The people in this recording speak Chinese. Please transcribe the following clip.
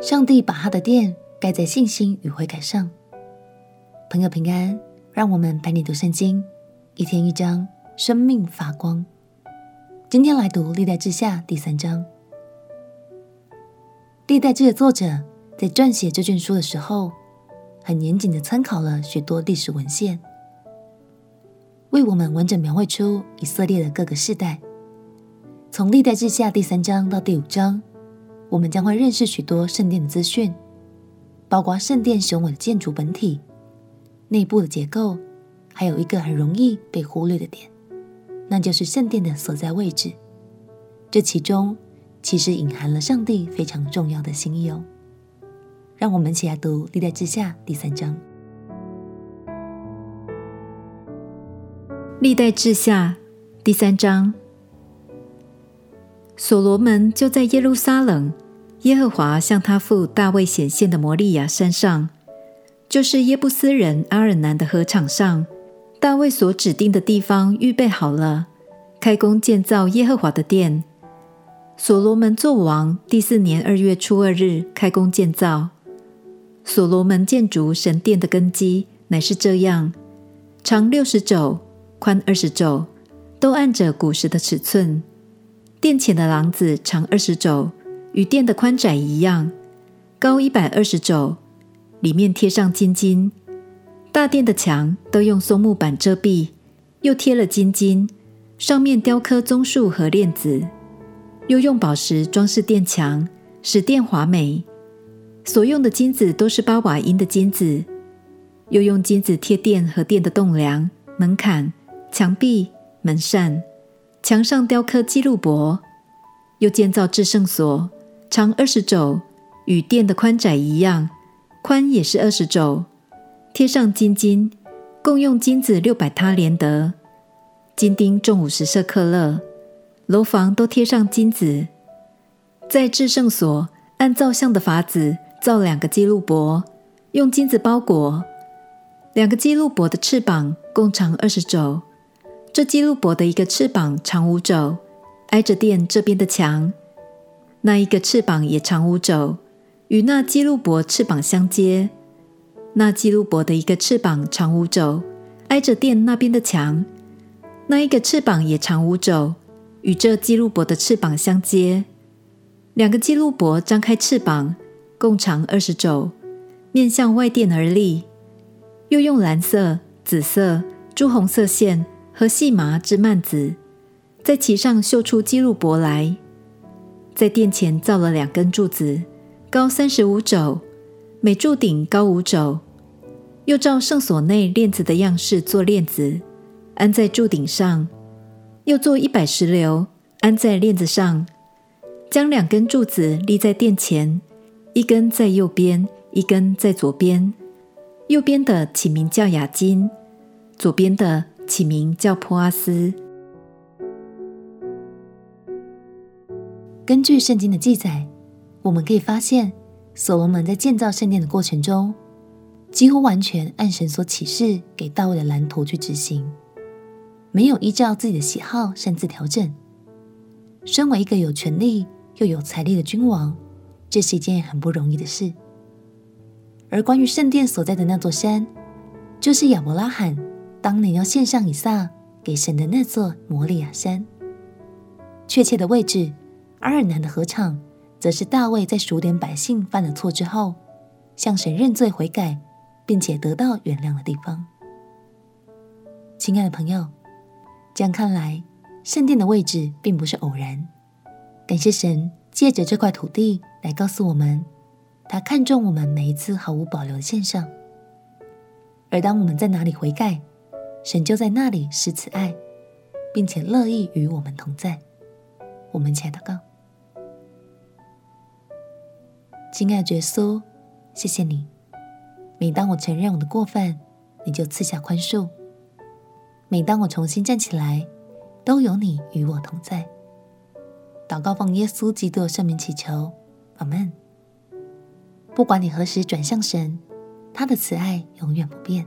上帝把他的殿盖在信心与悔改上。朋友平安，让我们陪你读圣经，一天一章，生命发光。今天来读历代志下第三章。历代志的作者在撰写这卷书的时候，很严谨的参考了许多历史文献，为我们完整描绘出以色列的各个世代。从历代志下第三章到第五章。我们将会认识许多圣殿的资讯，包括圣殿雄伟的建筑本体、内部的结构，还有一个很容易被忽略的点，那就是圣殿的所在位置。这其中其实隐含了上帝非常重要的心意哦。让我们一起来读《历代志下》第三章。《历代志下》第三章。所罗门就在耶路撒冷，耶和华向他父大卫显现的摩利亚山上，就是耶布斯人阿珥楠的禾场上，大卫所指定的地方预备好了，开工建造耶和华的殿。所罗门作王第四年二月初二日开工建造。所罗门建筑神殿的根基乃是这样：长六十肘，宽二十肘，都按着古时的尺寸。殿前的廊子长二十肘，与殿的宽窄一样，高一百二十肘，里面贴上金金。大殿的墙都用松木板遮蔽，又贴了金金，上面雕刻棕树和链子，又用宝石装饰殿墙，使殿华美。所用的金子都是八瓦音的金子，又用金子贴殿和殿的栋梁、门槛、墙壁、门扇。墙上雕刻基路伯，又建造至圣所，长二十肘，与殿的宽窄一样，宽也是二十肘，贴上金金，共用金子六百他连得，金钉重五十舍客勒，楼房都贴上金子。在至圣所按造像的法子造两个基路伯，用金子包裹，两个基路伯的翅膀共长二十肘。这基路伯的一个翅膀长五肘，挨着殿这边的墙；那一个翅膀也长五肘，与那基路伯翅膀相接。那基路伯的一个翅膀长五肘，挨着殿那边的墙；那一个翅膀也长五肘，与这基路伯的翅膀相接。两个基路伯张开翅膀，共长二十肘，面向外殿而立。又用蓝色、紫色、朱红色线。和细麻织幔子，在其上绣出基路伯来。在殿前造了两根柱子，高三十五肘，每柱顶高五肘。又照圣所内链子的样式做链子，安在柱顶上。又做一百石榴，安在链子上。将两根柱子立在殿前，一根在右边，一根在左边。右边的起名叫亚金，左边的。起名叫普阿斯。根据圣经的记载，我们可以发现，所罗门在建造圣殿的过程中，几乎完全按神所启示给大卫的蓝图去执行，没有依照自己的喜好擅自调整。身为一个有权力又有财力的君王，这是一件很不容易的事。而关于圣殿所在的那座山，就是亚伯拉罕。当年要献上以撒给神的那座摩利亚山，确切的位置，阿尔南的合场，则是大卫在数点百姓犯了错之后，向神认罪悔改，并且得到原谅的地方。亲爱的朋友，这样看来，圣殿的位置并不是偶然。感谢神借着这块土地来告诉我们，他看重我们每一次毫无保留的献上，而当我们在哪里悔改，神就在那里施慈爱，并且乐意与我们同在。我们起来祷告，亲爱的耶稣，谢谢你。每当我承认我的过犯，你就赐下宽恕；每当我重新站起来，都有你与我同在。祷告奉耶稣基督圣名祈求，阿门。不管你何时转向神，他的慈爱永远不变。